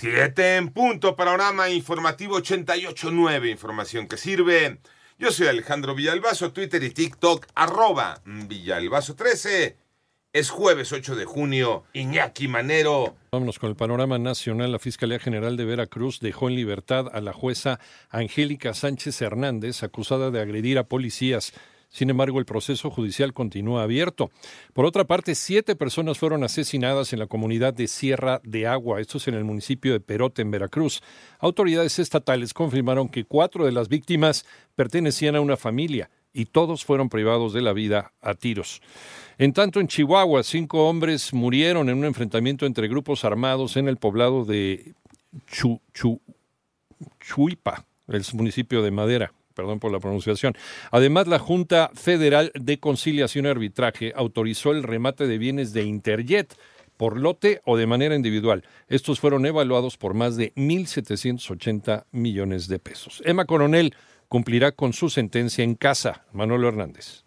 Siete en punto, panorama informativo 88.9, información que sirve. Yo soy Alejandro Villalbazo, Twitter y TikTok, arroba Villalbazo13. Es jueves 8 de junio, Iñaki Manero. Vámonos con el panorama nacional. La Fiscalía General de Veracruz dejó en libertad a la jueza Angélica Sánchez Hernández, acusada de agredir a policías. Sin embargo, el proceso judicial continúa abierto. Por otra parte, siete personas fueron asesinadas en la comunidad de Sierra de Agua, esto es en el municipio de Perote, en Veracruz. Autoridades estatales confirmaron que cuatro de las víctimas pertenecían a una familia y todos fueron privados de la vida a tiros. En tanto, en Chihuahua, cinco hombres murieron en un enfrentamiento entre grupos armados en el poblado de Chu, Chu, Chuipa, el municipio de Madera. Perdón por la pronunciación. Además, la Junta Federal de Conciliación y Arbitraje autorizó el remate de bienes de Interjet por lote o de manera individual. Estos fueron evaluados por más de 1.780 millones de pesos. Emma Coronel cumplirá con su sentencia en casa. Manuel Hernández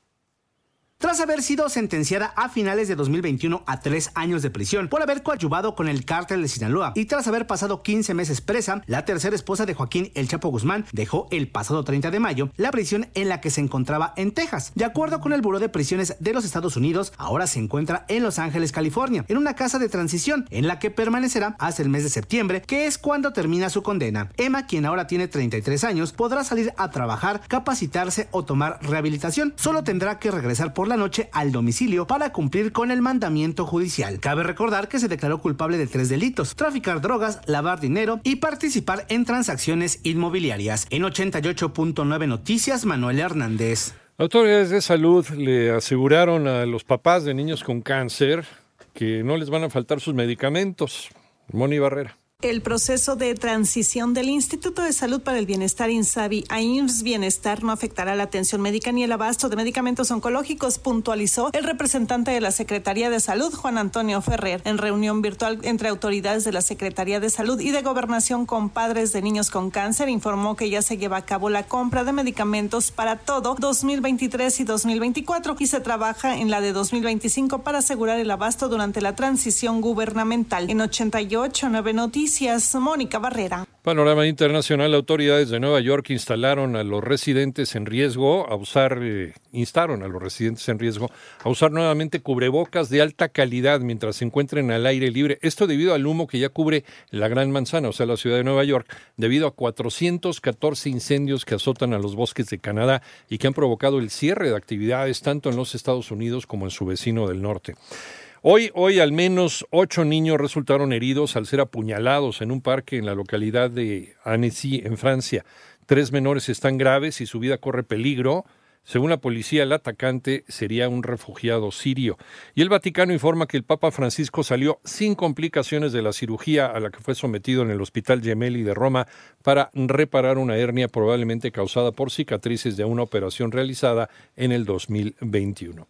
tras haber sido sentenciada a finales de 2021 a tres años de prisión por haber coadyuvado con el cártel de Sinaloa y tras haber pasado 15 meses presa, la tercera esposa de Joaquín El Chapo Guzmán dejó el pasado 30 de mayo la prisión en la que se encontraba en Texas. De acuerdo con el Buró de Prisiones de los Estados Unidos, ahora se encuentra en Los Ángeles, California, en una casa de transición en la que permanecerá hasta el mes de septiembre, que es cuando termina su condena. Emma, quien ahora tiene 33 años, podrá salir a trabajar, capacitarse o tomar rehabilitación. Solo tendrá que regresar por la noche al domicilio para cumplir con el mandamiento judicial. Cabe recordar que se declaró culpable de tres delitos, traficar drogas, lavar dinero y participar en transacciones inmobiliarias. En 88.9 Noticias, Manuel Hernández. Autoridades de salud le aseguraron a los papás de niños con cáncer que no les van a faltar sus medicamentos. Moni Barrera el proceso de transición del Instituto de Salud para el Bienestar INSABI a IMSS Bienestar no afectará la atención médica ni el abasto de medicamentos oncológicos, puntualizó el representante de la Secretaría de Salud, Juan Antonio Ferrer, en reunión virtual entre autoridades de la Secretaría de Salud y de Gobernación con padres de niños con cáncer. Informó que ya se lleva a cabo la compra de medicamentos para todo 2023 y 2024 y se trabaja en la de 2025 para asegurar el abasto durante la transición gubernamental. En 88, 9 noticias Mónica Barrera. Panorama internacional. Autoridades de Nueva York instalaron a los residentes en riesgo a usar, eh, instaron a los residentes en riesgo a usar nuevamente cubrebocas de alta calidad mientras se encuentren al aire libre. Esto debido al humo que ya cubre la Gran Manzana, o sea, la ciudad de Nueva York, debido a 414 incendios que azotan a los bosques de Canadá y que han provocado el cierre de actividades tanto en los Estados Unidos como en su vecino del norte. Hoy, hoy al menos ocho niños resultaron heridos al ser apuñalados en un parque en la localidad de Annecy, en Francia. Tres menores están graves y su vida corre peligro. Según la policía, el atacante sería un refugiado sirio. Y el Vaticano informa que el Papa Francisco salió sin complicaciones de la cirugía a la que fue sometido en el Hospital Gemelli de Roma para reparar una hernia probablemente causada por cicatrices de una operación realizada en el 2021.